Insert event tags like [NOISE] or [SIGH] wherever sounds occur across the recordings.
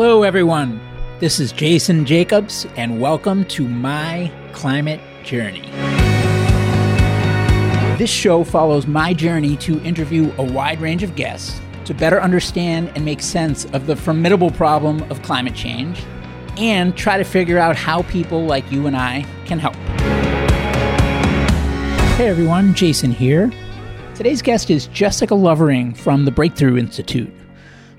Hello, everyone. This is Jason Jacobs, and welcome to My Climate Journey. This show follows my journey to interview a wide range of guests to better understand and make sense of the formidable problem of climate change and try to figure out how people like you and I can help. Hey everyone, Jason here. Today's guest is Jessica Lovering from the Breakthrough Institute.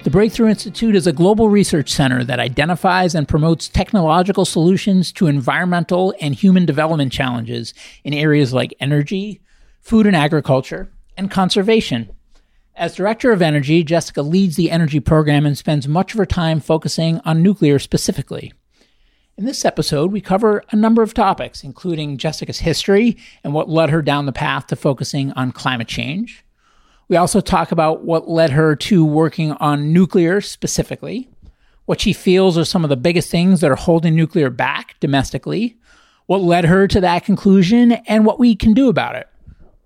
The Breakthrough Institute is a global research center that identifies and promotes technological solutions to environmental and human development challenges in areas like energy, food and agriculture, and conservation. As Director of Energy, Jessica leads the energy program and spends much of her time focusing on nuclear specifically. In this episode, we cover a number of topics, including Jessica's history and what led her down the path to focusing on climate change. We also talk about what led her to working on nuclear specifically, what she feels are some of the biggest things that are holding nuclear back domestically, what led her to that conclusion, and what we can do about it.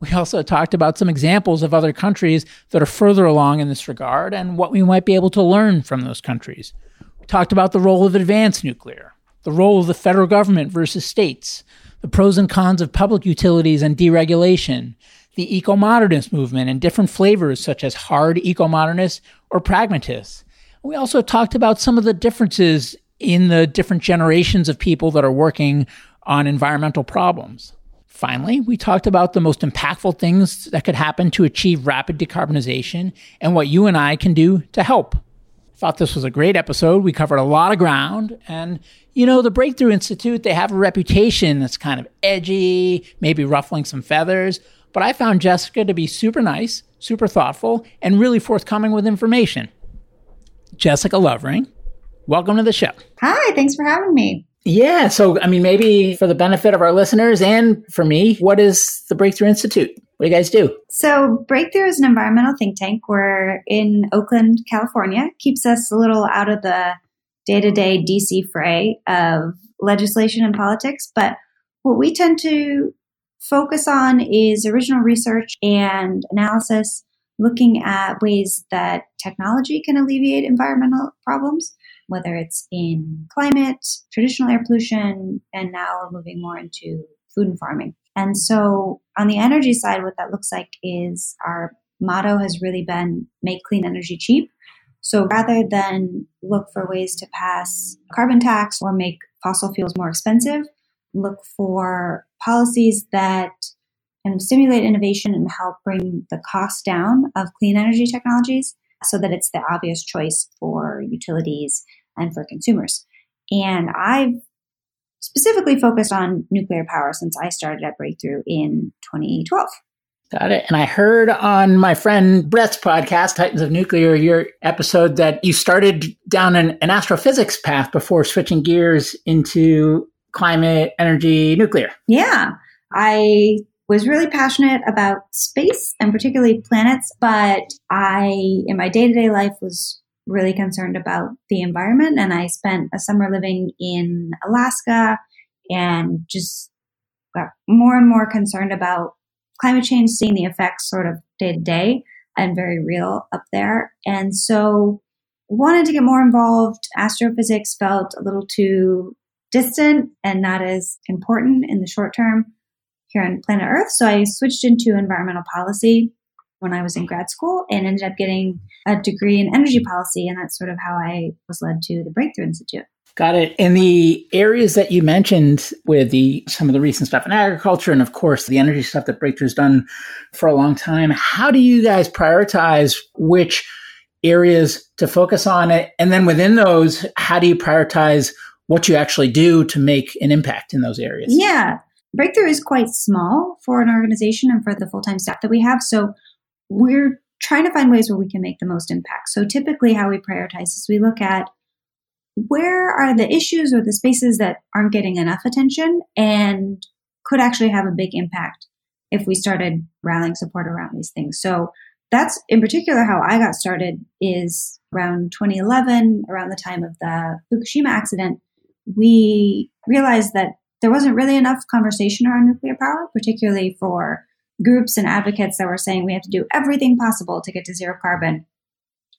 We also talked about some examples of other countries that are further along in this regard and what we might be able to learn from those countries. We talked about the role of advanced nuclear, the role of the federal government versus states, the pros and cons of public utilities and deregulation, the eco modernist movement and different flavors such as hard eco modernists or pragmatists. We also talked about some of the differences in the different generations of people that are working on environmental problems. Finally, we talked about the most impactful things that could happen to achieve rapid decarbonization and what you and I can do to help. Thought this was a great episode. We covered a lot of ground. And, you know, the Breakthrough Institute, they have a reputation that's kind of edgy, maybe ruffling some feathers. But I found Jessica to be super nice, super thoughtful, and really forthcoming with information. Jessica Lovering, welcome to the show. Hi, thanks for having me. Yeah. So, I mean, maybe for the benefit of our listeners and for me, what is the Breakthrough Institute? What do you guys do? So, Breakthrough is an environmental think tank. We're in Oakland, California. Keeps us a little out of the day to day DC fray of legislation and politics. But what we tend to focus on is original research and analysis, looking at ways that technology can alleviate environmental problems whether it's in climate, traditional air pollution, and now moving more into food and farming. And so on the energy side, what that looks like is our motto has really been make clean energy cheap. So rather than look for ways to pass carbon tax or make fossil fuels more expensive, look for policies that of stimulate innovation and help bring the cost down of clean energy technologies so that it's the obvious choice for utilities and for consumers. And I've specifically focused on nuclear power since I started at Breakthrough in 2012. Got it. And I heard on my friend Brett's podcast, Titans of Nuclear, your episode that you started down an, an astrophysics path before switching gears into climate, energy, nuclear. Yeah. I was really passionate about space and particularly planets, but I, in my day to day life, was really concerned about the environment. And I spent a summer living in Alaska and just got more and more concerned about climate change, seeing the effects sort of day to day and very real up there. And so wanted to get more involved. Astrophysics felt a little too distant and not as important in the short term here on planet Earth. So I switched into environmental policy when I was in grad school and ended up getting a degree in energy policy. And that's sort of how I was led to the Breakthrough Institute. Got it. In the areas that you mentioned with the some of the recent stuff in agriculture and of course the energy stuff that Breakthrough's done for a long time, how do you guys prioritize which areas to focus on it? And then within those, how do you prioritize what you actually do to make an impact in those areas? Yeah. Breakthrough is quite small for an organization and for the full-time staff that we have. So we're trying to find ways where we can make the most impact. So typically how we prioritize is we look at where are the issues or the spaces that aren't getting enough attention and could actually have a big impact if we started rallying support around these things. So that's in particular how I got started is around 2011, around the time of the Fukushima accident. We realized that there wasn't really enough conversation around nuclear power, particularly for groups and advocates that were saying we have to do everything possible to get to zero carbon.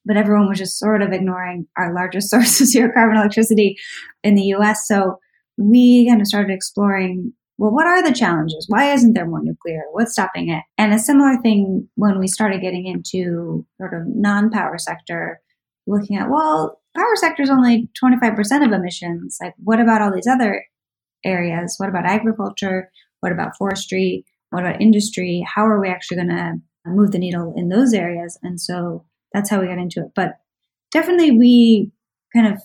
but everyone was just sort of ignoring our largest [LAUGHS] source of zero carbon electricity in the US. So we kind of started exploring well, what are the challenges? Why isn't there more nuclear? What's stopping it? And a similar thing when we started getting into sort of non power sector, looking at, well, power sector is only 25% of emissions. Like, what about all these other areas? What about agriculture? What about forestry? What about industry? How are we actually going to move the needle in those areas? And so that's how we got into it. But definitely, we kind of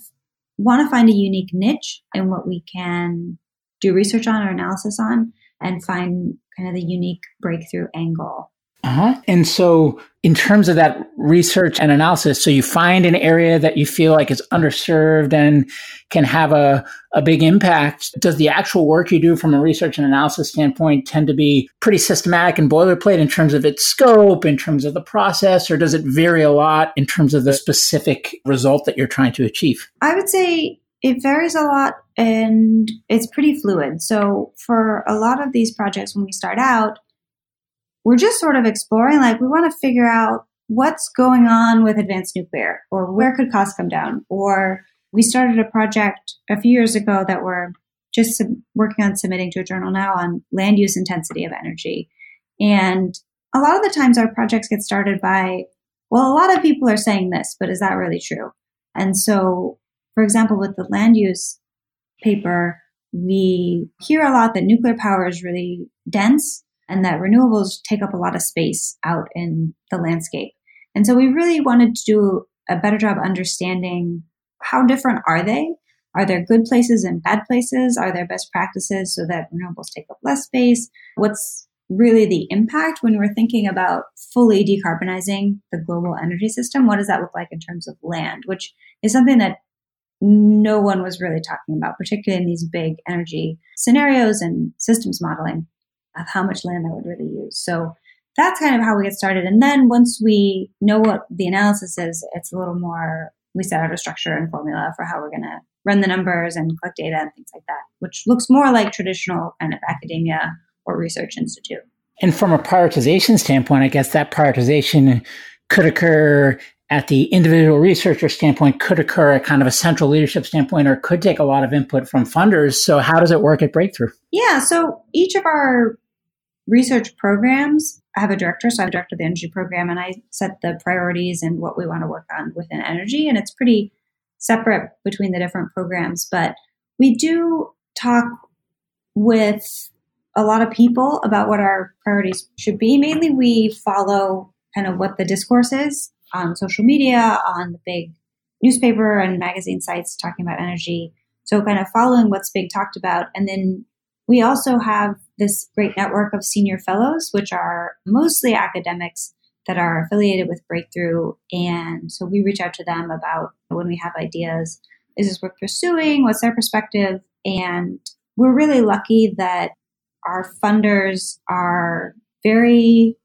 want to find a unique niche in what we can do research on or analysis on and find kind of the unique breakthrough angle uh-huh. And so, in terms of that research and analysis, so you find an area that you feel like is underserved and can have a, a big impact. Does the actual work you do from a research and analysis standpoint tend to be pretty systematic and boilerplate in terms of its scope, in terms of the process, or does it vary a lot in terms of the specific result that you're trying to achieve? I would say it varies a lot and it's pretty fluid. So, for a lot of these projects, when we start out, we're just sort of exploring, like, we want to figure out what's going on with advanced nuclear or where could costs come down. Or we started a project a few years ago that we're just sub- working on submitting to a journal now on land use intensity of energy. And a lot of the times our projects get started by, well, a lot of people are saying this, but is that really true? And so, for example, with the land use paper, we hear a lot that nuclear power is really dense and that renewables take up a lot of space out in the landscape. And so we really wanted to do a better job understanding how different are they? Are there good places and bad places? Are there best practices so that renewables take up less space? What's really the impact when we're thinking about fully decarbonizing the global energy system? What does that look like in terms of land, which is something that no one was really talking about, particularly in these big energy scenarios and systems modeling of how much land I would really use. So that's kind of how we get started. And then once we know what the analysis is, it's a little more, we set out a structure and formula for how we're going to run the numbers and collect data and things like that, which looks more like traditional kind of academia or research institute. And from a prioritization standpoint, I guess that prioritization could occur at the individual researcher standpoint could occur at kind of a central leadership standpoint or could take a lot of input from funders. So how does it work at Breakthrough? Yeah, so each of our research programs, I have a director, so I'm director of the energy program, and I set the priorities and what we want to work on within energy. And it's pretty separate between the different programs, but we do talk with a lot of people about what our priorities should be. Mainly, we follow kind of what the discourse is on social media, on the big newspaper and magazine sites talking about energy. So, kind of following what's being talked about. And then we also have this great network of senior fellows, which are mostly academics that are affiliated with Breakthrough. And so we reach out to them about when we have ideas is this worth pursuing? What's their perspective? And we're really lucky that our funders are very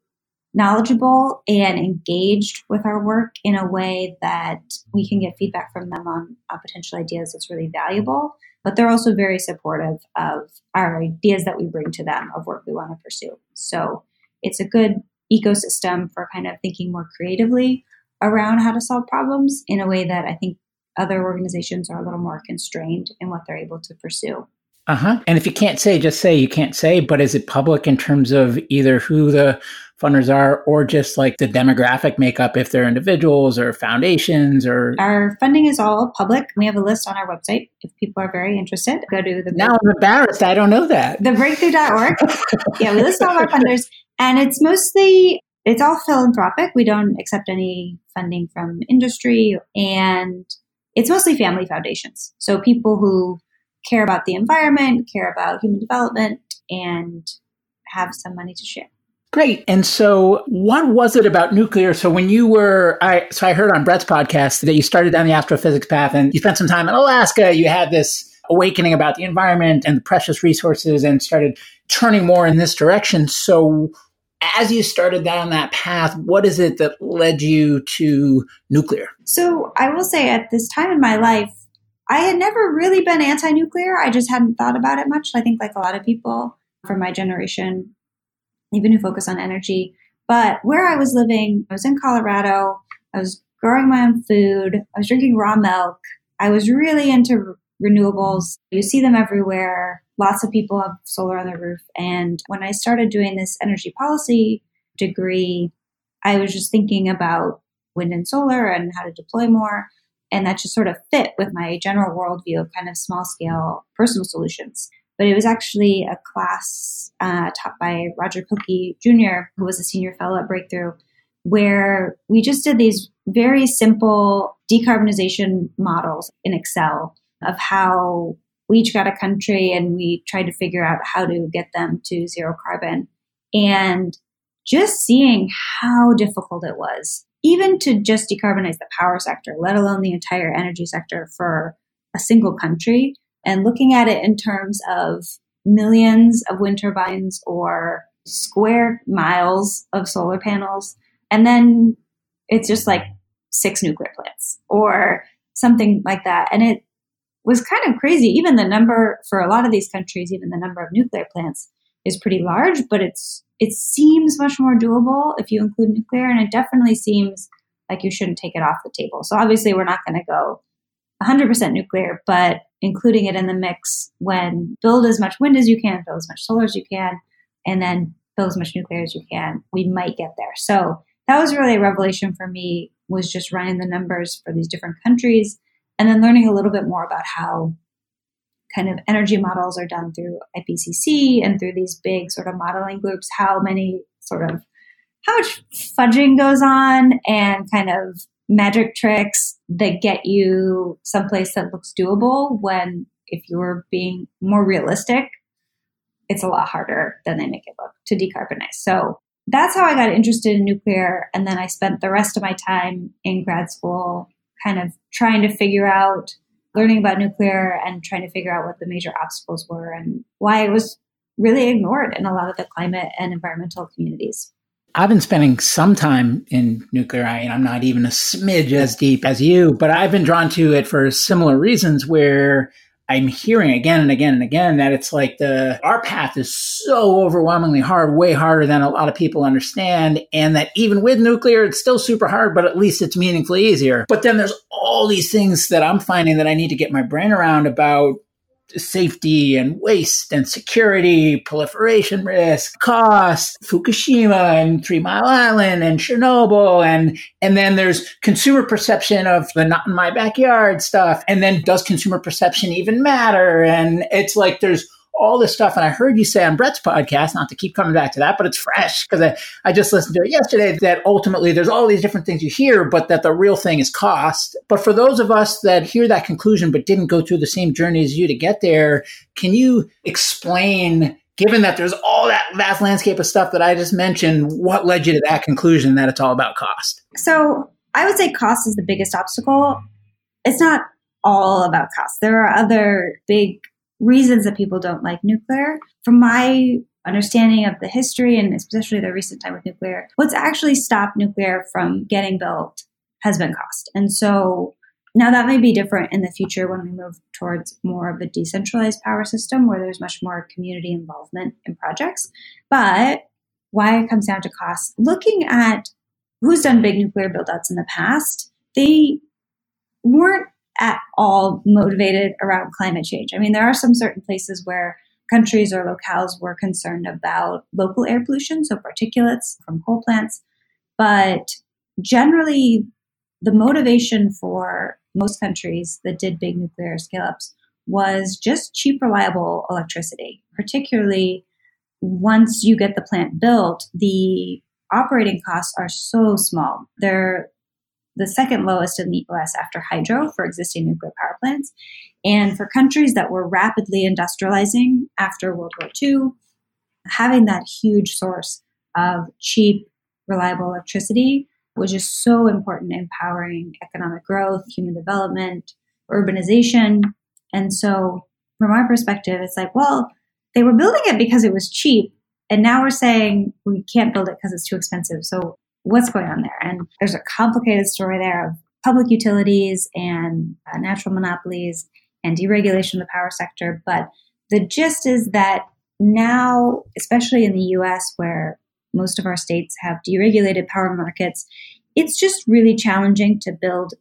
knowledgeable and engaged with our work in a way that we can get feedback from them on, on potential ideas that's really valuable. But they're also very supportive of our ideas that we bring to them of work we want to pursue. So it's a good ecosystem for kind of thinking more creatively around how to solve problems in a way that I think other organizations are a little more constrained in what they're able to pursue. Uh huh. And if you can't say, just say you can't say, but is it public in terms of either who the funders are or just like the demographic makeup if they're individuals or foundations or our funding is all public. We have a list on our website. If people are very interested go to the now i'm embarrassed. I don't know that. The breakthrough.org [LAUGHS] yeah we list all our funders and it's mostly it's all philanthropic. We don't accept any funding from industry and it's mostly family foundations. So people who care about the environment care about human development and have some money to share Great. And so what was it about nuclear? So when you were, I, so I heard on Brett's podcast that you started down the astrophysics path and you spent some time in Alaska. You had this awakening about the environment and the precious resources and started turning more in this direction. So as you started down that path, what is it that led you to nuclear? So I will say at this time in my life, I had never really been anti nuclear. I just hadn't thought about it much. I think, like a lot of people from my generation, even who focus on energy. But where I was living, I was in Colorado. I was growing my own food. I was drinking raw milk. I was really into renewables. You see them everywhere. Lots of people have solar on their roof. And when I started doing this energy policy degree, I was just thinking about wind and solar and how to deploy more. And that just sort of fit with my general worldview of kind of small scale personal solutions. But it was actually a class uh, taught by Roger Pielke Jr., who was a senior fellow at Breakthrough, where we just did these very simple decarbonization models in Excel of how we each got a country and we tried to figure out how to get them to zero carbon. And just seeing how difficult it was, even to just decarbonize the power sector, let alone the entire energy sector for a single country, and looking at it in terms of millions of wind turbines or square miles of solar panels. And then it's just like six nuclear plants or something like that. And it was kind of crazy. Even the number for a lot of these countries, even the number of nuclear plants is pretty large, but it's it seems much more doable if you include nuclear, and it definitely seems like you shouldn't take it off the table. So obviously, we're not going to go 100% nuclear, but including it in the mix when build as much wind as you can, build as much solar as you can, and then build as much nuclear as you can, we might get there. So that was really a revelation for me was just running the numbers for these different countries and then learning a little bit more about how kind of energy models are done through IPCC and through these big sort of modeling groups, how many sort of how much fudging goes on and kind of magic tricks that get you someplace that looks doable when if you're being more realistic, it's a lot harder than they make it look to decarbonize. So that's how I got interested in nuclear. And then I spent the rest of my time in grad school kind of trying to figure out, learning about nuclear and trying to figure out what the major obstacles were and why it was really ignored in a lot of the climate and environmental communities. I've been spending some time in nuclear, and I'm not even a smidge as deep as you, but I've been drawn to it for similar reasons where I'm hearing again and again and again that it's like the our path is so overwhelmingly hard, way harder than a lot of people understand, and that even with nuclear, it's still super hard, but at least it's meaningfully easier. But then there's all these things that I'm finding that I need to get my brain around about safety and waste and security, proliferation risk, cost, Fukushima and Three Mile Island and Chernobyl. And, and then there's consumer perception of the not in my backyard stuff. And then does consumer perception even matter? And it's like there's all this stuff. And I heard you say on Brett's podcast, not to keep coming back to that, but it's fresh because I, I just listened to it yesterday that ultimately there's all these different things you hear, but that the real thing is cost. But for those of us that hear that conclusion but didn't go through the same journey as you to get there, can you explain? Given that there's all that vast landscape of stuff that I just mentioned, what led you to that conclusion that it's all about cost? So I would say cost is the biggest obstacle. It's not all about cost. There are other big reasons that people don't like nuclear. From my understanding of the history and especially the recent time with nuclear, what's actually stopped nuclear from getting built has been cost. And so now that may be different in the future when we move towards more of a decentralized power system where there's much more community involvement in projects. But why it comes down to cost, looking at who's done big nuclear buildouts in the past, they weren't at all motivated around climate change. I mean, there are some certain places where countries or locales were concerned about local air pollution, so particulates from coal plants. But generally, the motivation for most countries that did big nuclear scale ups was just cheap, reliable electricity, particularly once you get the plant built, the operating costs are so small. They're the second lowest in the US after hydro for existing nuclear power plants. And for countries that were rapidly industrializing after World War II, having that huge source of cheap, reliable electricity was just so important in powering economic growth, human development, urbanization. And so, from our perspective, it's like, well, they were building it because it was cheap. And now we're saying we can't build it because it's too expensive. So what's going on there. And there's a complicated story there of public utilities and uh, natural monopolies and deregulation of the power sector. But the gist is that now, especially in the US, where most of our states have deregulated power markets, it's just really challenging to build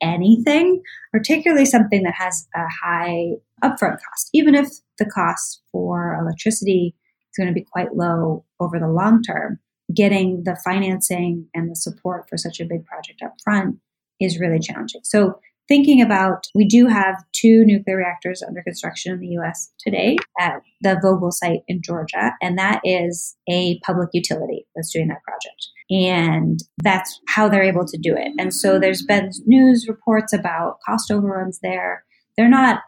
anything, particularly something that has a high upfront cost, even if the cost for electricity is going to be quite low over the long term. Getting the financing and the support for such a big project up front is really challenging. So thinking about we do have two nuclear reactors under construction in the US today at the Vogtle site in Georgia, and that is a public utility that's doing that project. And that's how they're able to do it. And so there's been news reports about cost overruns there. They're not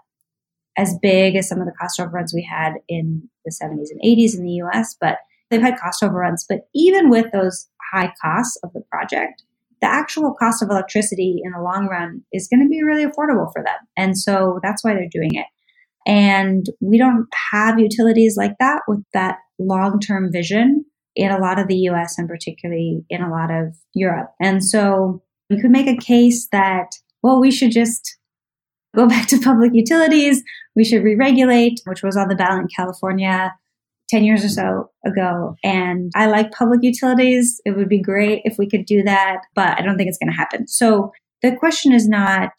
as big as some of the cost overruns we had in the 70s and 80s in the US, but they've had cost overruns. But even with those high costs of the project, the actual cost of electricity in the long run is going to be really affordable for them. And so that's why they're doing it. And we don't have utilities like that with that long term vision in a lot of the US and particularly in a lot of Europe. And so you could make a case that, well, we should just go [LAUGHS] back to public utilities. We should re regulate, which was on the ballot in California 10 years or so ago. And I like public utilities. It would be great if we could do that, but I don't think it's going to happen. So the question is not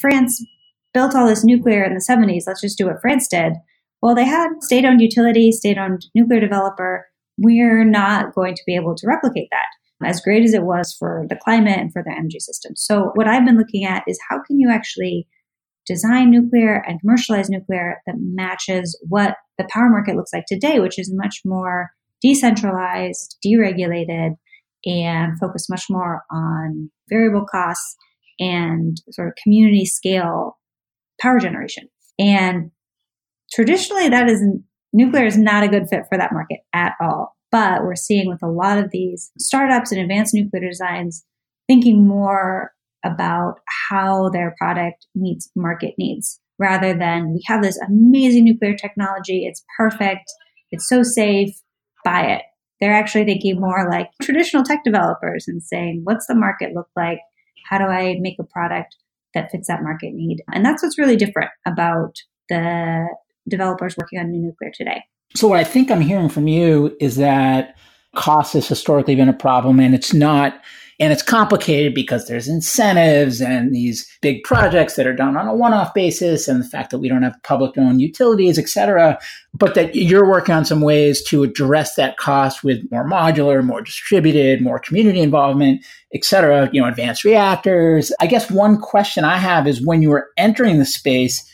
France built all this nuclear in the 70s. Let's just do what France did. Well, they had state owned utility, state owned nuclear developer. We're not going to be able to replicate that as great as it was for the climate and for the energy system. So, what I've been looking at is how can you actually design nuclear and commercialize nuclear that matches what the power market looks like today, which is much more decentralized, deregulated, and focused much more on variable costs and sort of community scale power generation. And traditionally, that is nuclear is not a good fit for that market at all. But we're seeing with a lot of these startups and advanced nuclear designs thinking more about how their product meets market needs rather than we have this amazing nuclear technology, it's perfect, it's so safe, buy it. They're actually thinking more like traditional tech developers and saying, what's the market look like? How do I make a product that fits that market need? And that's what's really different about the developers working on new nuclear today. So, what I think I'm hearing from you is that cost has historically been a problem and it's not and it's complicated because there's incentives and these big projects that are done on a one-off basis and the fact that we don't have public owned utilities, et cetera. But that you're working on some ways to address that cost with more modular, more distributed, more community involvement, et cetera, you know, advanced reactors. I guess one question I have is when you were entering the space,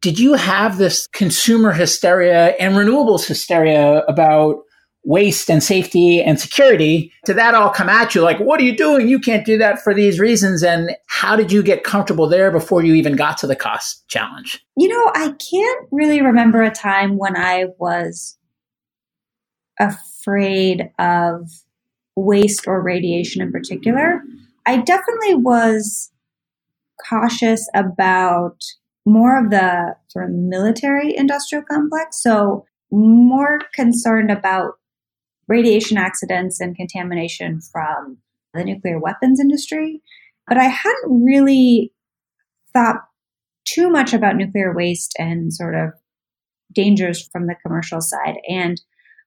did you have this consumer hysteria and renewables hysteria about waste and safety and security to that all come at you like what are you doing? You can't do that for these reasons. And how did you get comfortable there before you even got to the cost challenge? You know i can't really remember a time when i was afraid of waste or radiation in particular. I definitely was cautious about more of the sort of military industrial complex so more concerned about radiation accidents and contamination from the nuclear weapons industry. But I hadn't really thought too much about nuclear waste and sort of dangers from the commercial side. And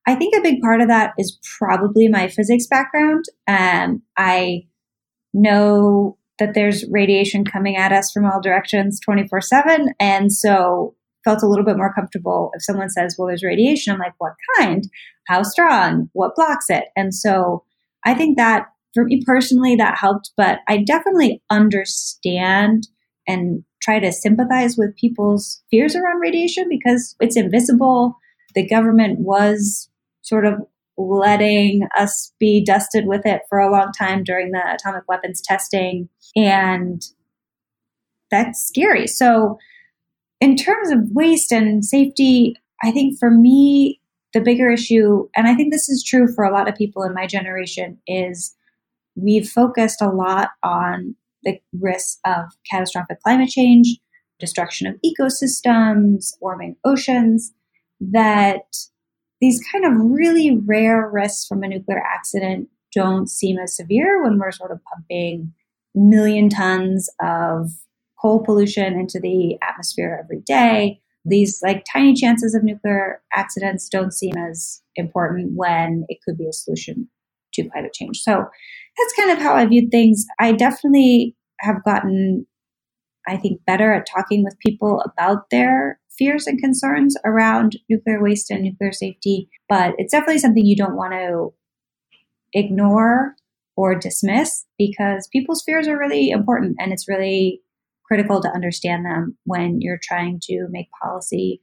I think a big part of that is probably my physics background. Um, I know that there's radiation coming at us from all directions 24 7. And so felt a little bit more comfortable if someone says, well, there's radiation. I'm like, what kind? How strong? What blocks it? And so I think that for me personally, that helped, but I definitely understand and try to sympathize with people's fears around radiation because it's invisible. The government was sort of letting us be dusted with it for a long time during the atomic weapons testing. And that's scary. So in terms of waste and safety, I think for me, the bigger issue, and I think this is true for a lot of people in my generation, is we've focused a lot on the risks of catastrophic climate change, destruction of ecosystems, warming oceans, that these kind of really rare risks from a nuclear accident don't seem as severe when we're sort of pumping million tons of coal pollution into the atmosphere every day. These like tiny chances of nuclear accidents don't seem as important when it could be a solution to climate change. So that's kind of how I viewed things. I definitely have gotten, I think, better at talking with people about their fears and concerns around nuclear waste and nuclear safety, but it's definitely something you don't want to ignore or dismiss because people's fears are really important and it's really critical to understand them when you're trying to make policy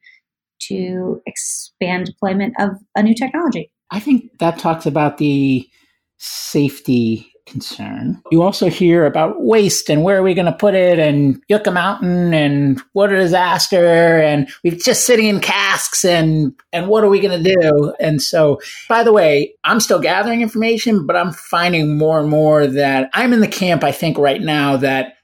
to expand deployment of a new technology. I think that talks about the safety concern. You also hear about waste and where are we going to put it and Yucca Mountain and what a disaster and we're just sitting in casks and and what are we going to do? And so, by the way, I'm still gathering information, but I'm finding more and more that I'm in the camp I think right now that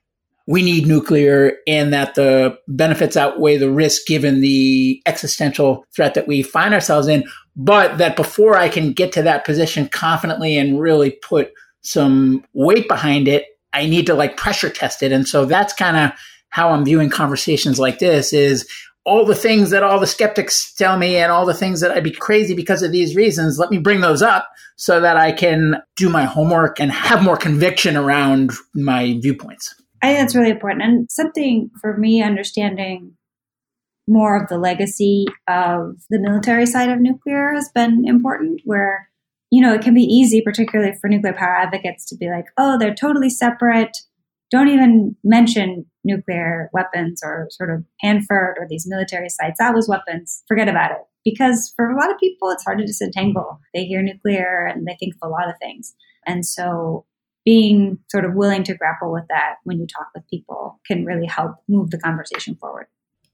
we need nuclear and that the benefits outweigh the risk given the existential threat that we find ourselves in. But that before I can get to that position confidently and really put some weight behind it, I need to like pressure test it. And so that's kind of how I'm viewing conversations like this is all the things that all the skeptics tell me and all the things that I'd be crazy because of these reasons, let me bring those up so that I can do my homework and have more conviction around my viewpoints. I think that's really important. And something for me understanding more of the legacy of the military side of nuclear has been important, where, you know, it can be easy, particularly for nuclear power advocates, to be like, oh, they're totally separate. Don't even mention nuclear weapons or sort of Hanford or these military sites. That was weapons. Forget about it. Because for a lot of people, it's hard to disentangle. They hear nuclear and they think of a lot of things. And so being sort of willing to grapple with that when you talk with people can really help move the conversation forward.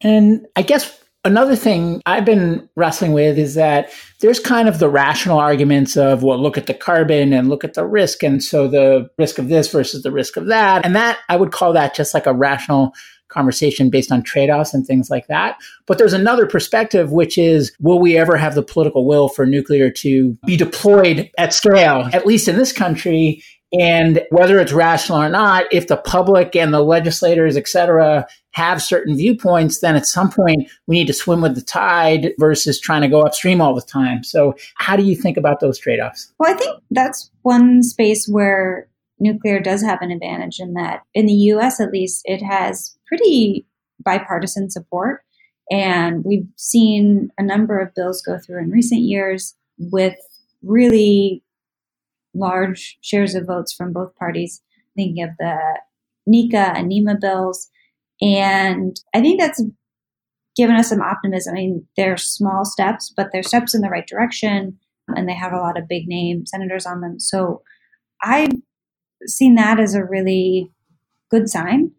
And I guess another thing I've been wrestling with is that there's kind of the rational arguments of, well, look at the carbon and look at the risk. And so the risk of this versus the risk of that. And that, I would call that just like a rational conversation based on trade offs and things like that. But there's another perspective, which is will we ever have the political will for nuclear to be deployed at scale, at least in this country? And whether it's rational or not, if the public and the legislators, et cetera, have certain viewpoints, then at some point we need to swim with the tide versus trying to go upstream all the time. So, how do you think about those trade offs? Well, I think that's one space where nuclear does have an advantage in that, in the US at least, it has pretty bipartisan support. And we've seen a number of bills go through in recent years with really large shares of votes from both parties, thinking of the NEICA and NEIMA bills. And I think that's given us some optimism. I mean, they're small steps, but they're steps in the right direction, and they have a lot of big name senators on them. So I've seen that as a really good sign,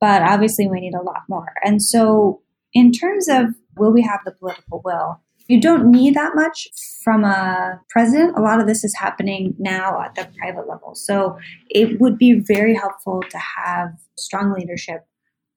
but obviously we need a lot more. And so, in terms of will we have the political will, you don't need that much from a president. A lot of this is happening now at the private level. So it would be very helpful to have strong leadership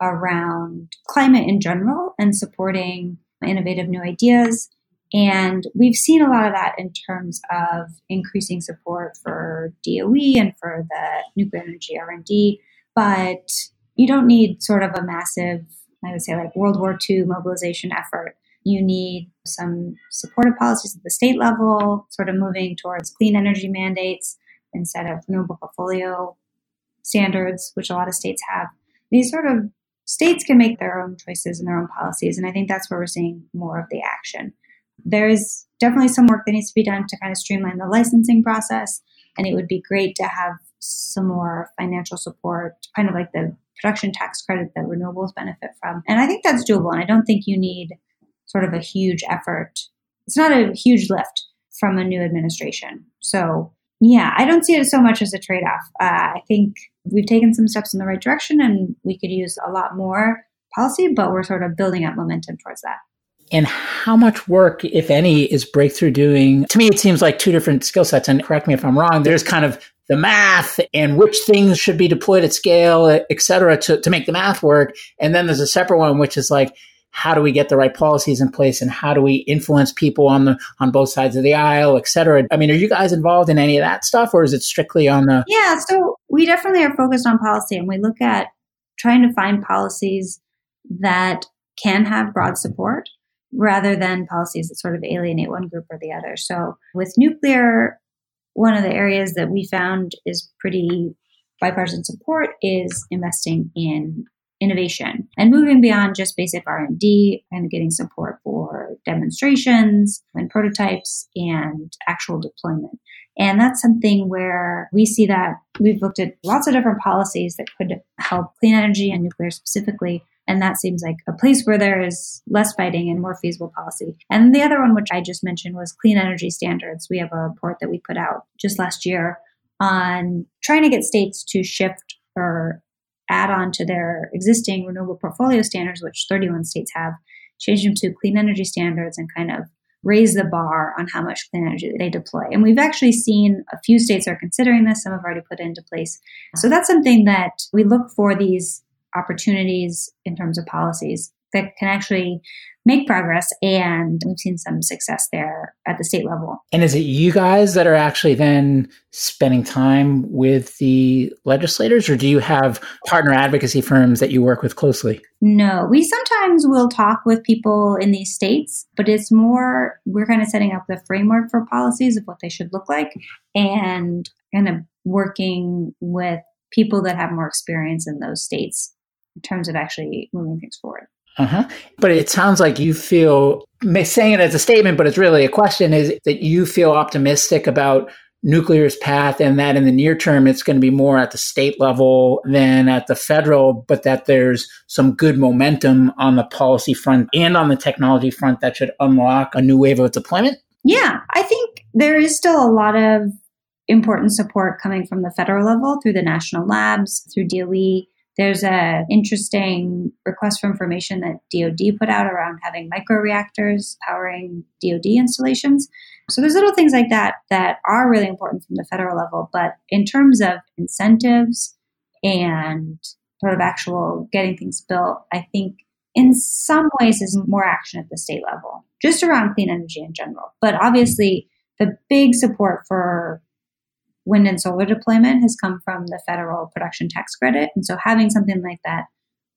around climate in general and supporting innovative new ideas. And we've seen a lot of that in terms of increasing support for DOE and for the nuclear energy R&D. But you don't need sort of a massive, I would say like World War II mobilization effort you need some supportive policies at the state level, sort of moving towards clean energy mandates instead of renewable portfolio standards, which a lot of states have. These sort of states can make their own choices and their own policies. And I think that's where we're seeing more of the action. There is definitely some work that needs to be done to kind of streamline the licensing process. And it would be great to have some more financial support, kind of like the production tax credit that renewables benefit from. And I think that's doable. And I don't think you need sort of a huge effort. It's not a huge lift from a new administration. So, yeah, I don't see it so much as a trade off. Uh, I think we've taken some steps in the right direction and we could use a lot more policy, but we're sort of building up momentum towards that. And how much work, if any, is Breakthrough doing? To me, it seems like two different skill sets. And correct me if I'm wrong, there's kind of the math and which things should be deployed at scale, et cetera, to, to make the math work. And then there's a separate one, which is like, how do we get the right policies in place and how do we influence people on the on both sides of the aisle et cetera? I mean are you guys involved in any of that stuff or is it strictly on the yeah so we definitely are focused on policy and we look at trying to find policies that can have broad support rather than policies that sort of alienate one group or the other. So with nuclear one of the areas that we found is pretty bipartisan support is investing in innovation and moving beyond just basic r&d and getting support for demonstrations and prototypes and actual deployment and that's something where we see that we've looked at lots of different policies that could help clean energy and nuclear specifically and that seems like a place where there is less fighting and more feasible policy. And the other one, which I just mentioned, was clean energy standards. We have a report that we put out just last year on trying to get states to shift or add on to their existing renewable portfolio standards, which 31 states have, change them to clean energy standards and kind of raise the bar on how much clean energy they deploy. And we've actually seen a few states are considering this, some have already put it into place. So that's something that we look for these opportunities in terms of policies that can actually make progress and we've seen some success there at the state level. And is it you guys that are actually then spending time with the legislators or do you have partner advocacy firms that you work with closely? No, we sometimes will talk with people in these states, but it's more we're kind of setting up the framework for policies of what they should look like and kind of working with people that have more experience in those states in terms of actually moving things forward. Uh-huh. But it sounds like you feel saying it as a statement, but it's really a question is that you feel optimistic about nuclear's path and that in the near term it's going to be more at the state level than at the federal, but that there's some good momentum on the policy front and on the technology front that should unlock a new wave of deployment? Yeah, I think there is still a lot of important support coming from the federal level through the national labs, through DOE there's an interesting request for information that DoD put out around having microreactors powering DoD installations. So there's little things like that that are really important from the federal level. But in terms of incentives and sort of actual getting things built, I think in some ways is more action at the state level, just around clean energy in general. But obviously, the big support for wind and solar deployment has come from the federal production tax credit. And so having something like that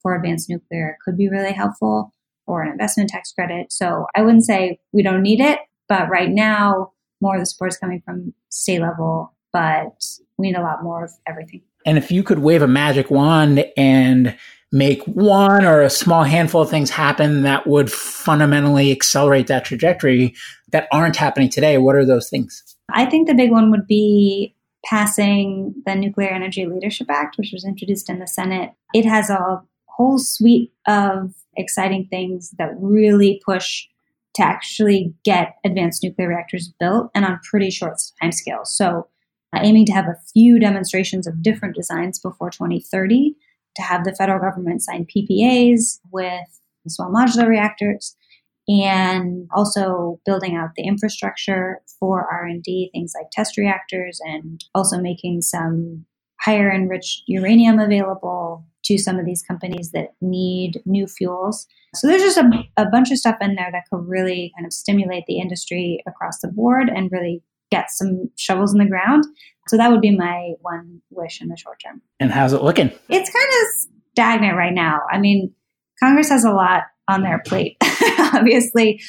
for advanced nuclear could be really helpful or an investment tax credit. So I wouldn't say we don't need it, but right now more of the support is coming from state level, but we need a lot more of everything. And if you could wave a magic wand and make one or a small handful of things happen that would fundamentally accelerate that trajectory that aren't happening today, what are those things? I think the big one would be passing the Nuclear Energy Leadership Act, which was introduced in the Senate. It has a whole suite of exciting things that really push to actually get advanced nuclear reactors built and on pretty short timescales. So, uh, aiming to have a few demonstrations of different designs before 2030, to have the federal government sign PPAs with small modular reactors, and also building out the infrastructure for r&d things like test reactors and also making some higher enriched uranium available to some of these companies that need new fuels. So there's just a, a bunch of stuff in there that could really kind of stimulate the industry across the board and really get some shovels in the ground. So that would be my one wish in the short term. And how's it looking? It's kind of stagnant right now. I mean congress has a lot on their plate, [LAUGHS] [LAUGHS] obviously.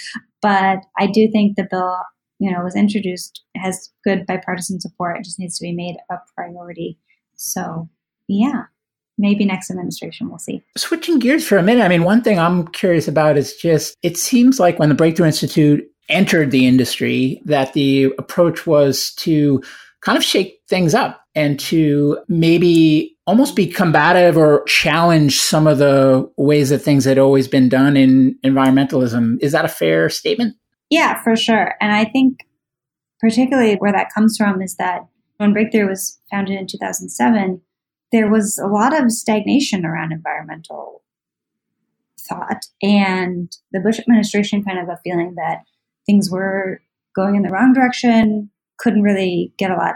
But I do think the bill, you know, was introduced, has good bipartisan support. It just needs to be made a priority. So, yeah, maybe next administration we'll see. Switching gears for a minute, I mean, one thing I'm curious about is just it seems like when the Breakthrough Institute entered the industry, that the approach was to kind of shake things up and to maybe almost be combative or challenge some of the ways that things had always been done in environmentalism. Is that a fair statement? Yeah, for sure. And I think particularly where that comes from is that when Breakthrough was founded in 2007, there was a lot of stagnation around environmental thought. And the Bush administration kind of a feeling that things were going in the wrong direction, couldn't really get a lot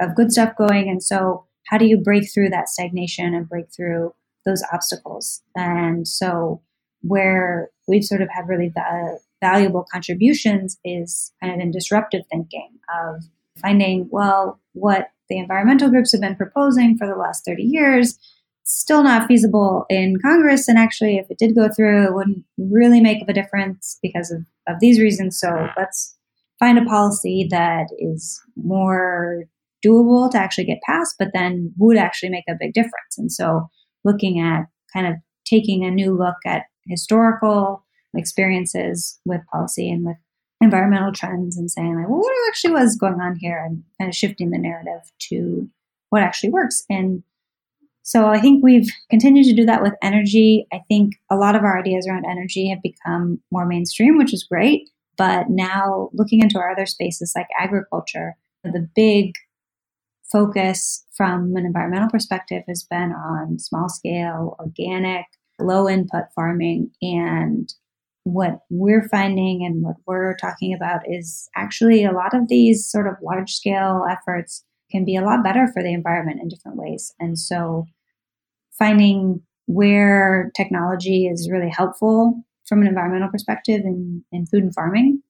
of good stuff going. And so, how do you break through that stagnation and break through those obstacles? And so, where we've sort of had really va- valuable contributions is kind of in disruptive thinking of finding, well, what the environmental groups have been proposing for the last 30 years still not feasible in Congress. And actually, if it did go through, it wouldn't really make a difference because of, of these reasons. So let's find a policy that is more doable to actually get past, but then would actually make a big difference. And so looking at kind of taking a new look at historical experiences with policy and with environmental trends and saying like, well, what actually was going on here and kind of shifting the narrative to what actually works. And so I think we've continued to do that with energy. I think a lot of our ideas around energy have become more mainstream, which is great. But now looking into our other spaces like agriculture, the big focus from an environmental perspective has been on small scale, organic, low input farming. And what we're finding and what we're talking about is actually a lot of these sort of large scale efforts can be a lot better for the environment in different ways. And so finding where technology is really helpful from an environmental perspective in, in food and farming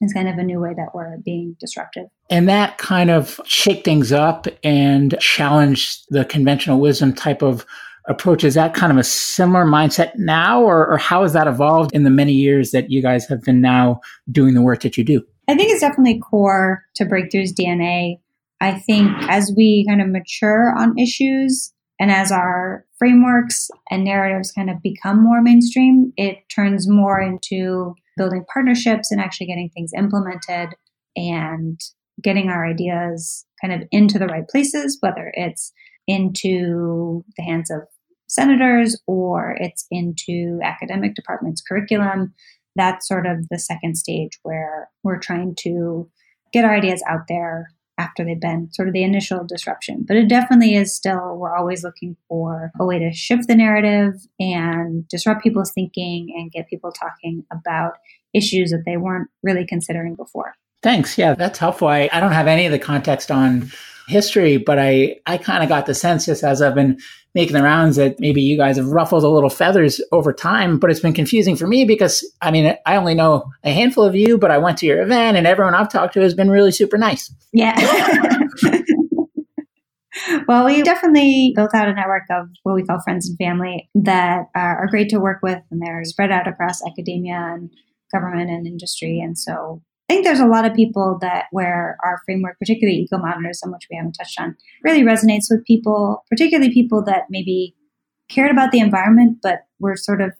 is kind of a new way that we're being disruptive. And that kind of shake things up and challenge the conventional wisdom type of approach. Is that kind of a similar mindset now, or, or how has that evolved in the many years that you guys have been now doing the work that you do? I think it's definitely core to Breakthrough's DNA. I think as we kind of mature on issues and as our frameworks and narratives kind of become more mainstream, it turns more into building partnerships and actually getting things implemented and getting our ideas kind of into the right places, whether it's into the hands of senators or it's into academic departments' curriculum. That's sort of the second stage where we're trying to get our ideas out there after they've been sort of the initial disruption. But it definitely is still, we're always looking for a way to shift the narrative and disrupt people's thinking and get people talking about issues that they weren't really considering before. Thanks. Yeah, that's helpful. I, I don't have any of the context on history, but I, I kind of got the sense just as I've been making the rounds that maybe you guys have ruffled a little feathers over time, but it's been confusing for me because I mean, I only know a handful of you, but I went to your event and everyone I've talked to has been really super nice. Yeah. [LAUGHS] well, we definitely built out a network of what we call friends and family that are great to work with, and they're spread out across academia and government and industry. And so I think there's a lot of people that where our framework, particularly eco modernism, which we haven't touched on, really resonates with people, particularly people that maybe cared about the environment, but were sort of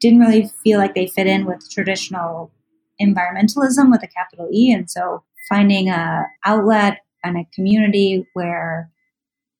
didn't really feel like they fit in with traditional environmentalism with a capital E. And so finding a outlet and a community where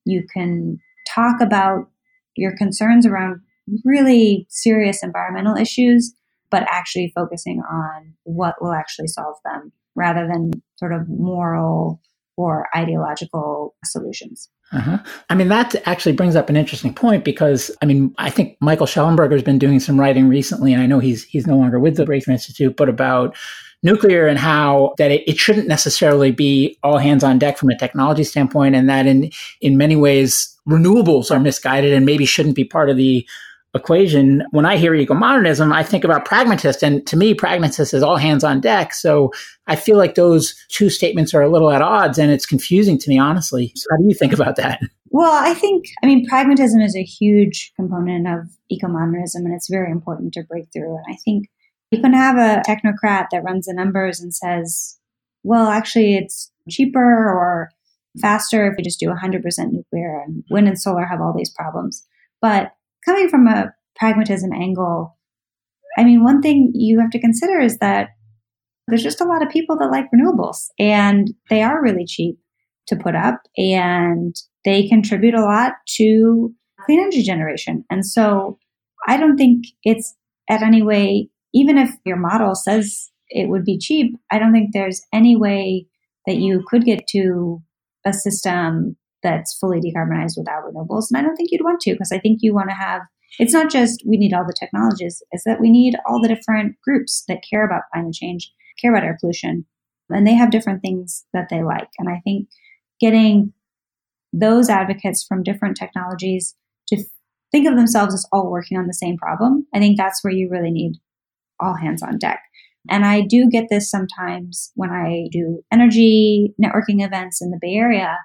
you can talk about your concerns around really serious environmental issues but actually focusing on what will actually solve them rather than sort of moral or ideological solutions. Uh-huh. I mean, that actually brings up an interesting point because I mean, I think Michael Shellenberger has been doing some writing recently, and I know he's he's no longer with the Breakthrough Institute, but about nuclear and how that it, it shouldn't necessarily be all hands on deck from a technology standpoint, and that in in many ways renewables are misguided and maybe shouldn't be part of the equation, when I hear eco-modernism, I think about pragmatist. And to me, pragmatist is all hands on deck. So I feel like those two statements are a little at odds and it's confusing to me, honestly. So how do you think about that? [LAUGHS] Well, I think, I mean, pragmatism is a huge component of eco-modernism and it's very important to Breakthrough. And I think you can have a technocrat that runs the numbers and says, well, actually, it's cheaper or faster if we just do 100% nuclear and wind and solar have all these problems. But coming from a pragmatism angle, I mean, one thing you have to consider is that there's just a lot of people that like renewables and they are really cheap to put up and they contribute a lot to clean energy generation. And so I don't think it's at any way, even if your model says it would be cheap, I don't think there's any way that you could get to a system that's fully decarbonized without renewables. And I don't think you'd want to because I think you want to have it's not just we need all the technologies, it's that we need all the different groups that care about climate change, care about air pollution, and they have different things that they like. And I think getting those advocates from different technologies to think of themselves as all working on the same problem, I think that's where you really need all hands on deck. And I do get this sometimes when I do energy networking events in the Bay Area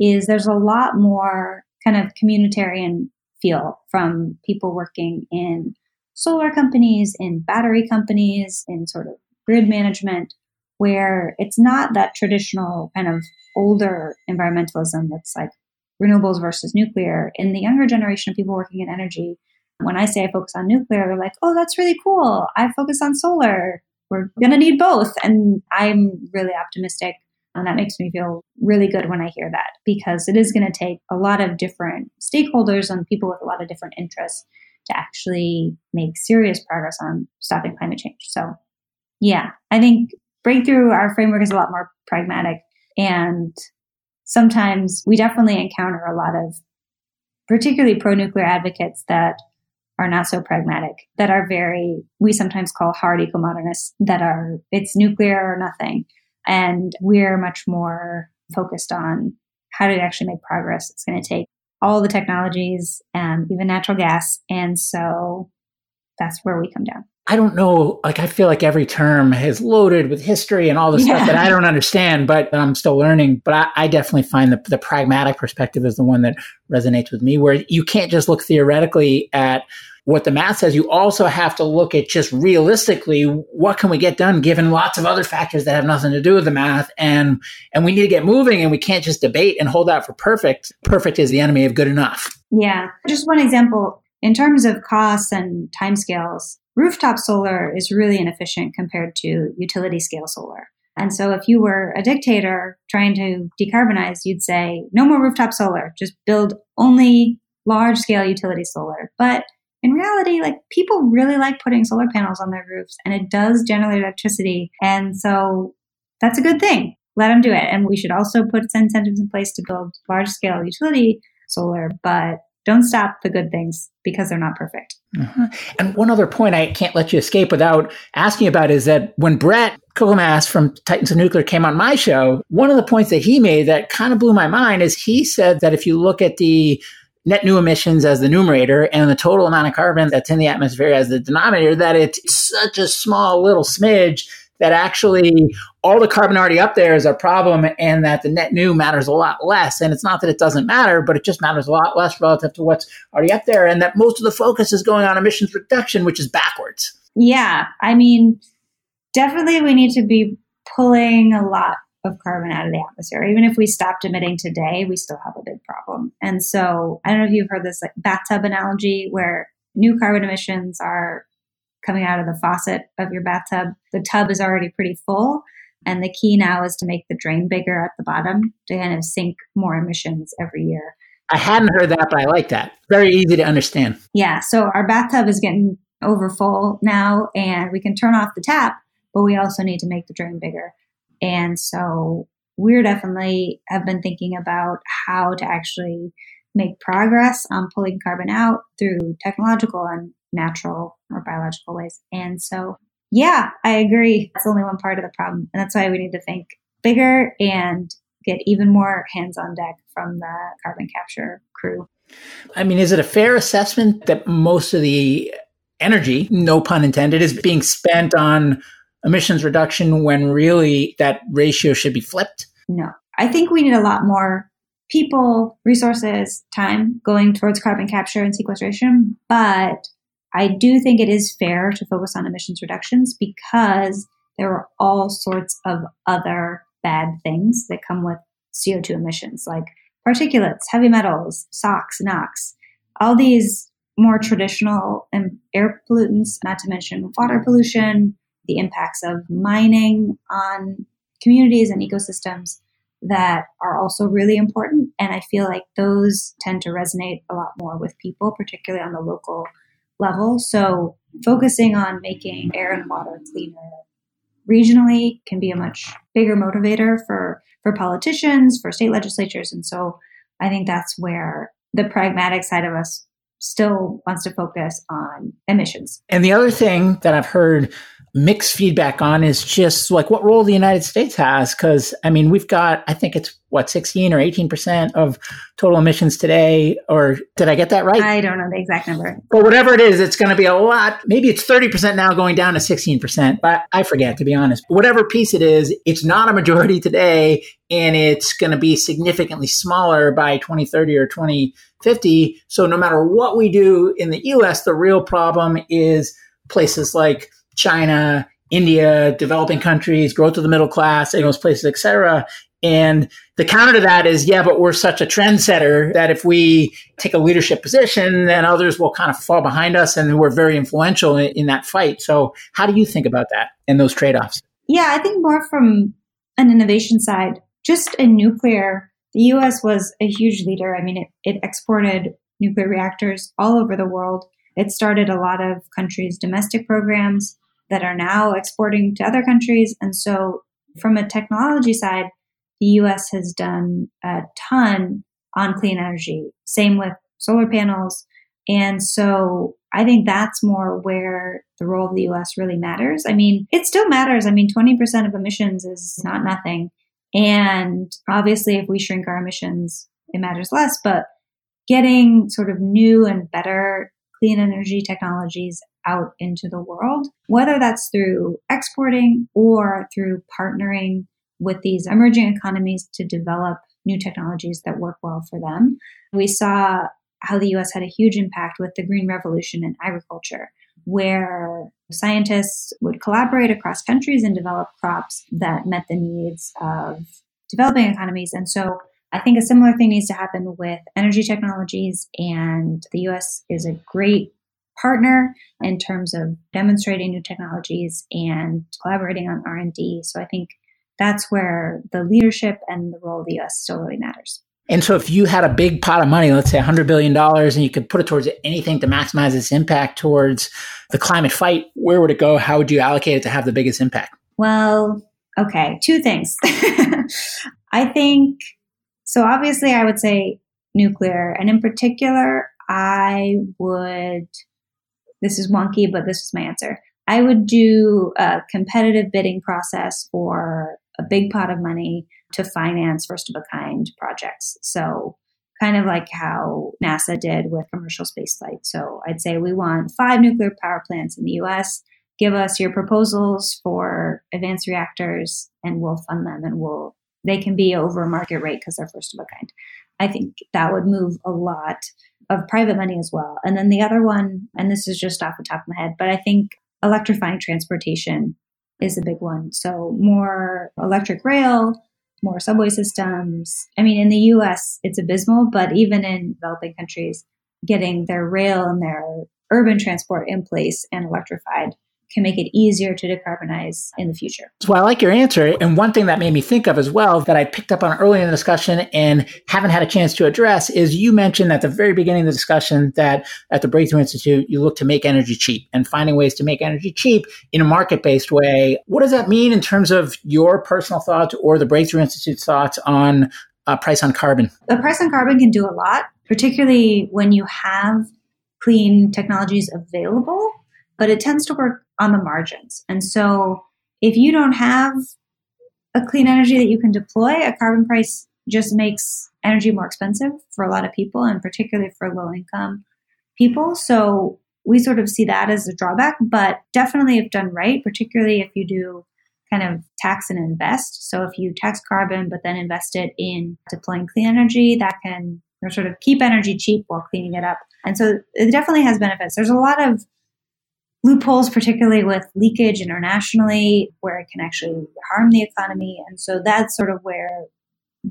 is there's a lot more kind of communitarian feel from people working in solar companies, in battery companies, in sort of grid management, where it's not that traditional kind of older environmentalism that's like renewables versus nuclear. In the younger generation of people working in energy, when I say I focus on nuclear, they're like, oh, that's really cool. I focus on solar. We're going to need both. And I'm really optimistic. And that makes me feel really good when I hear that because it is going to take a lot of different stakeholders and people with a lot of different interests to actually make serious progress on stopping climate change. So, yeah, I think breakthrough, our framework is a lot more pragmatic. And sometimes we definitely encounter a lot of particularly pro nuclear advocates that are not so pragmatic, that are very, we sometimes call hard eco modernists, that are, it's nuclear or nothing. And we're much more focused on how to actually make progress. It's going to take all the technologies and even natural gas. And so that's where we come down. I don't know. Like, I feel like every term is loaded with history and all the yeah. stuff that I don't understand, but I'm still learning. But I, I definitely find the, the pragmatic perspective is the one that resonates with me, where you can't just look theoretically at what the math says. You also have to look at just realistically what can we get done given lots of other factors that have nothing to do with the math, and and we need to get moving, and we can't just debate and hold out for perfect. Perfect is the enemy of good enough. Yeah, just one example in terms of costs and timescales rooftop solar is really inefficient compared to utility scale solar. And so if you were a dictator trying to decarbonize, you'd say, no more rooftop solar, just build only large scale utility solar. But in reality, like people really like putting solar panels on their roofs and it does generate electricity. And so that's a good thing. Let them do it. And we should also put incentives in place to build large scale utility solar, but don't stop the good things because they're not perfect. Uh-huh. And one other point I can't let you escape without asking about is that when Bret Kugelmass from Titans of Nuclear came on my show, one of the points that he made that kind of blew my mind is he said that if you look at the net new emissions as the numerator and the total amount of carbon that's in the atmosphere as the denominator, that it's such a small little smidge that actually all the carbon already up there is a problem and that the net new matters a lot less. And it's not that it doesn't matter, but it just matters a lot less relative to what's already up there. And that most of the focus is going on emissions reduction, which is backwards. Yeah. I mean, definitely we need to be pulling a lot of carbon out of the atmosphere. Even if we stopped emitting today, we still have a big problem. And so I don't know if you've heard this like bathtub analogy where new carbon emissions are coming out of the faucet of your bathtub. The tub is already pretty full. And the key now is to make the drain bigger at the bottom to kind of sink more emissions every year. I hadn't heard that, but I like that. Very easy to understand. Yeah. So our bathtub is getting over full now, and we can turn off the tap, but we also need to make the drain bigger. And so we're definitely have been thinking about how to actually make progress on pulling carbon out through technological and natural or biological ways. And so, yeah, I agree. That's only one part of the problem. And that's why we need to think bigger and get even more hands on deck from the carbon capture crew. I mean, is it a fair assessment that most of the energy, no pun intended, is being spent on emissions reduction when really that ratio should be flipped? No. I think we need a lot more people, resources, time going towards carbon capture and sequestration, but I do think it is fair to focus on emissions reductions because there are all sorts of other bad things that come with CO2 emissions, like particulates, heavy metals, SOx, NOx, all these more traditional um, air pollutants, not to mention water pollution, the impacts of mining on communities and ecosystems that are also really important. And I feel like those tend to resonate a lot more with people, particularly on the local level. So focusing on making air and water cleaner regionally can be a much bigger motivator for, for politicians, for state legislatures. And so I think that's where the pragmatic side of us still wants to focus on emissions. And the other thing that I've heard mixed feedback on is just like what role the United States has. Cause I mean, we've got, I think it's what, 16 or 18% of total emissions today. Or did I get that right? I don't know the exact number. But whatever it is, it's going to be a lot. Maybe it's 30% now going down to 16%, but I forget to be honest. Whatever piece it is, it's not a majority today and it's going to be significantly smaller by 2030 or 2050. So no matter what we do in the US, the real problem is places like China, India, developing countries, growth of the middle class in those places, et cetera. And the counter to that is, yeah, but we're such a trendsetter that if we take a leadership position, then others will kind of fall behind us and we're very influential in, in that fight. So how do you think about that and those trade-offs? Yeah, I think more from an innovation side, just in nuclear, the US was a huge leader. I mean, it, it exported nuclear reactors all over the world. It started a lot of countries' domestic programs that are now exporting to other countries. And so, from a technology side, the US has done a ton on clean energy. Same with solar panels. And so I think that's more where the role of the US really matters. I mean, it still matters. I mean, 20% of emissions is not nothing. And obviously, if we shrink our emissions, it matters less. But getting sort of new and better clean energy technologies out into the world, whether that's through exporting or through partnering with these emerging economies to develop new technologies that work well for them. We saw how the US had a huge impact with the Green Revolution in agriculture, where scientists would collaborate across countries and develop crops that met the needs of developing economies. And so I think a similar thing needs to happen with energy technologies, and the US is a great partner in terms of demonstrating new technologies and collaborating on R&D. So I think that's where the leadership and the role of the US still really matters. And so if you had a big pot of money, let's say $100 billion, and you could put it towards anything to maximize its impact towards the climate fight, where would it go? How would you allocate it to have the biggest impact? Well, okay, two things. [LAUGHS] I think, so obviously, I would say nuclear. And in particular, I would, this is wonky, but this is my answer. I would do a competitive bidding process for a big pot of money to finance first of a kind projects. So, kind of like how NASA did with commercial spaceflight. So, I'd say we want five nuclear power plants in the US. Give us your proposals for advanced reactors and we'll fund them and we'll they can be over market rate because they're first of a kind. I think that would move a lot of private money as well. And then the other one, and this is just off the top of my head, but I think electrifying transportation is a big one. So more electric rail, more subway systems. I mean, in the US, it's abysmal, but even in developing countries, getting their rail and their urban transport in place and electrified can make it easier to decarbonize in the future. Well, I like your answer. And one thing that made me think of as well that I picked up on early in the discussion and haven't had a chance to address is you mentioned at the very beginning of the discussion that at the Breakthrough Institute, you look to make energy cheap and finding ways to make energy cheap in a market based way. What does that mean in terms of your personal thoughts or the Breakthrough Institute's thoughts on uh, price on carbon? The price on carbon can do a lot, particularly when you have clean technologies available, but it tends to work on the margins. And so if you don't have a clean energy that you can deploy, a carbon price just makes energy more expensive for a lot of people and particularly for low income people. So we sort of see that as a drawback, but definitely if done right, particularly if you do kind of tax and invest. So if you tax carbon, but then invest it in deploying clean energy, that can sort of keep energy cheap while cleaning it up. And so it definitely has benefits. There's a lot of loopholes, particularly with leakage internationally, where it can actually harm the economy. And so that's sort of where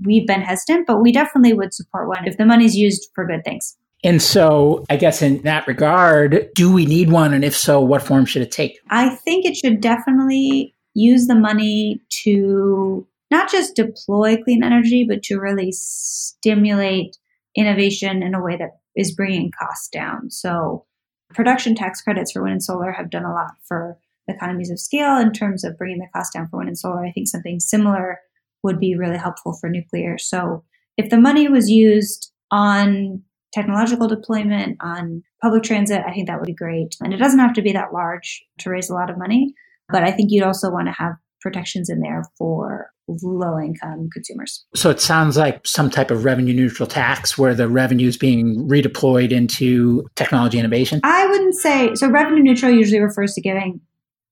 we've been hesitant, but we definitely would support one if the money's used for good things. And so, I guess in that regard, do we need one? And if so, what form should it take? I think it should definitely use the money to not just deploy clean energy, but to really stimulate innovation in a way that is bringing costs down. So, production tax credits for wind and solar have done a lot for economies of scale in terms of bringing the cost down for wind and solar. I think something similar would be really helpful for nuclear. So if the money was used on technological deployment, on public transit, I think that would be great. And it doesn't have to be that large to raise a lot of money, but I think you'd also want to have protections in there for low income consumers. So it sounds like some type of revenue neutral tax where the revenue is being redeployed into technology innovation. I wouldn't say so. Revenue neutral usually refers to giving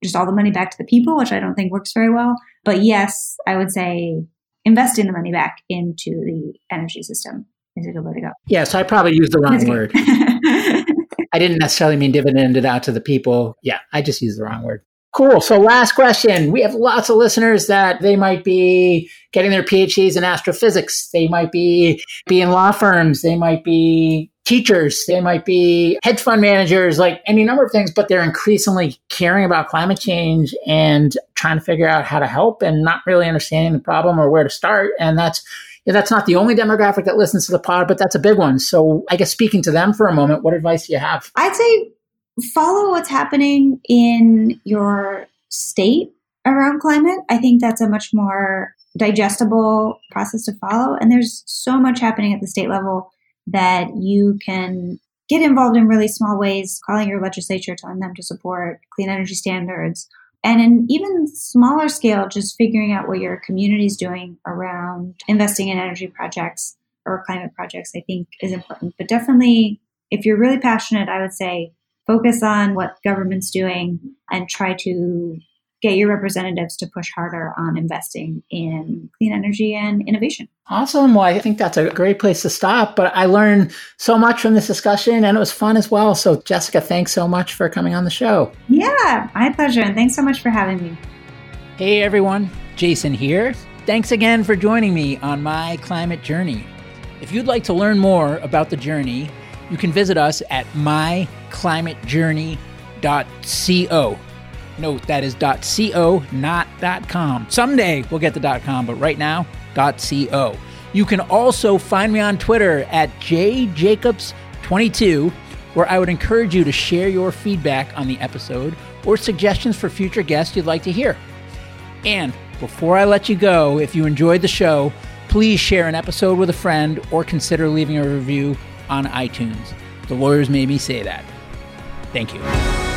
just all the money back to the people, which I don't think works very well. But yes, I would say investing the money back into the energy system is a good way to go. Yeah, so I probably used the wrong word. [LAUGHS] I didn't necessarily mean dividend it out to the people. Yeah, I just used the wrong word. Cool. So, last question. We have lots of listeners that they might be getting their PhDs in astrophysics. They might be, be in law firms. They might be teachers. They might be hedge fund managers, like any number of things, but they're increasingly caring about climate change and trying to figure out how to help and not really understanding the problem or where to start. And that's, that's not the only demographic that listens to the pod, but that's a big one. So, I guess speaking to them for a moment, what advice do you have? I'd say follow what's happening in your state around climate. I think that's a much more digestible process to follow. And there's so much happening at the state level that you can get involved in really small ways, calling your legislature, telling them to support clean energy standards. And in even smaller scale, just figuring out what your community is doing around investing in energy projects or climate projects, I think is important. But definitely, if you're really passionate, I would say focus on what government's doing and try to get your representatives to push harder on investing in clean energy and innovation. Awesome. Well, I think that's a great place to stop. But I learned so much from this discussion and it was fun as well. So, Jessica, thanks so much for coming on the show. Yeah, my pleasure. And thanks so much for having me. Hey, everyone. Jason here. Thanks again for joining me on my climate journey. If you'd like to learn more about the journey, you can visit us at myclimatejourney.co. Note that is .co, not .com. Someday we'll get the .com, but right now, .co. You can also find me on Twitter at jjacobs22, where I would encourage you to share your feedback on the episode or suggestions for future guests you'd like to hear. And before I let you go, if you enjoyed the show, please share an episode with a friend or consider leaving a review on iTunes. The lawyers made me say that. Thank you.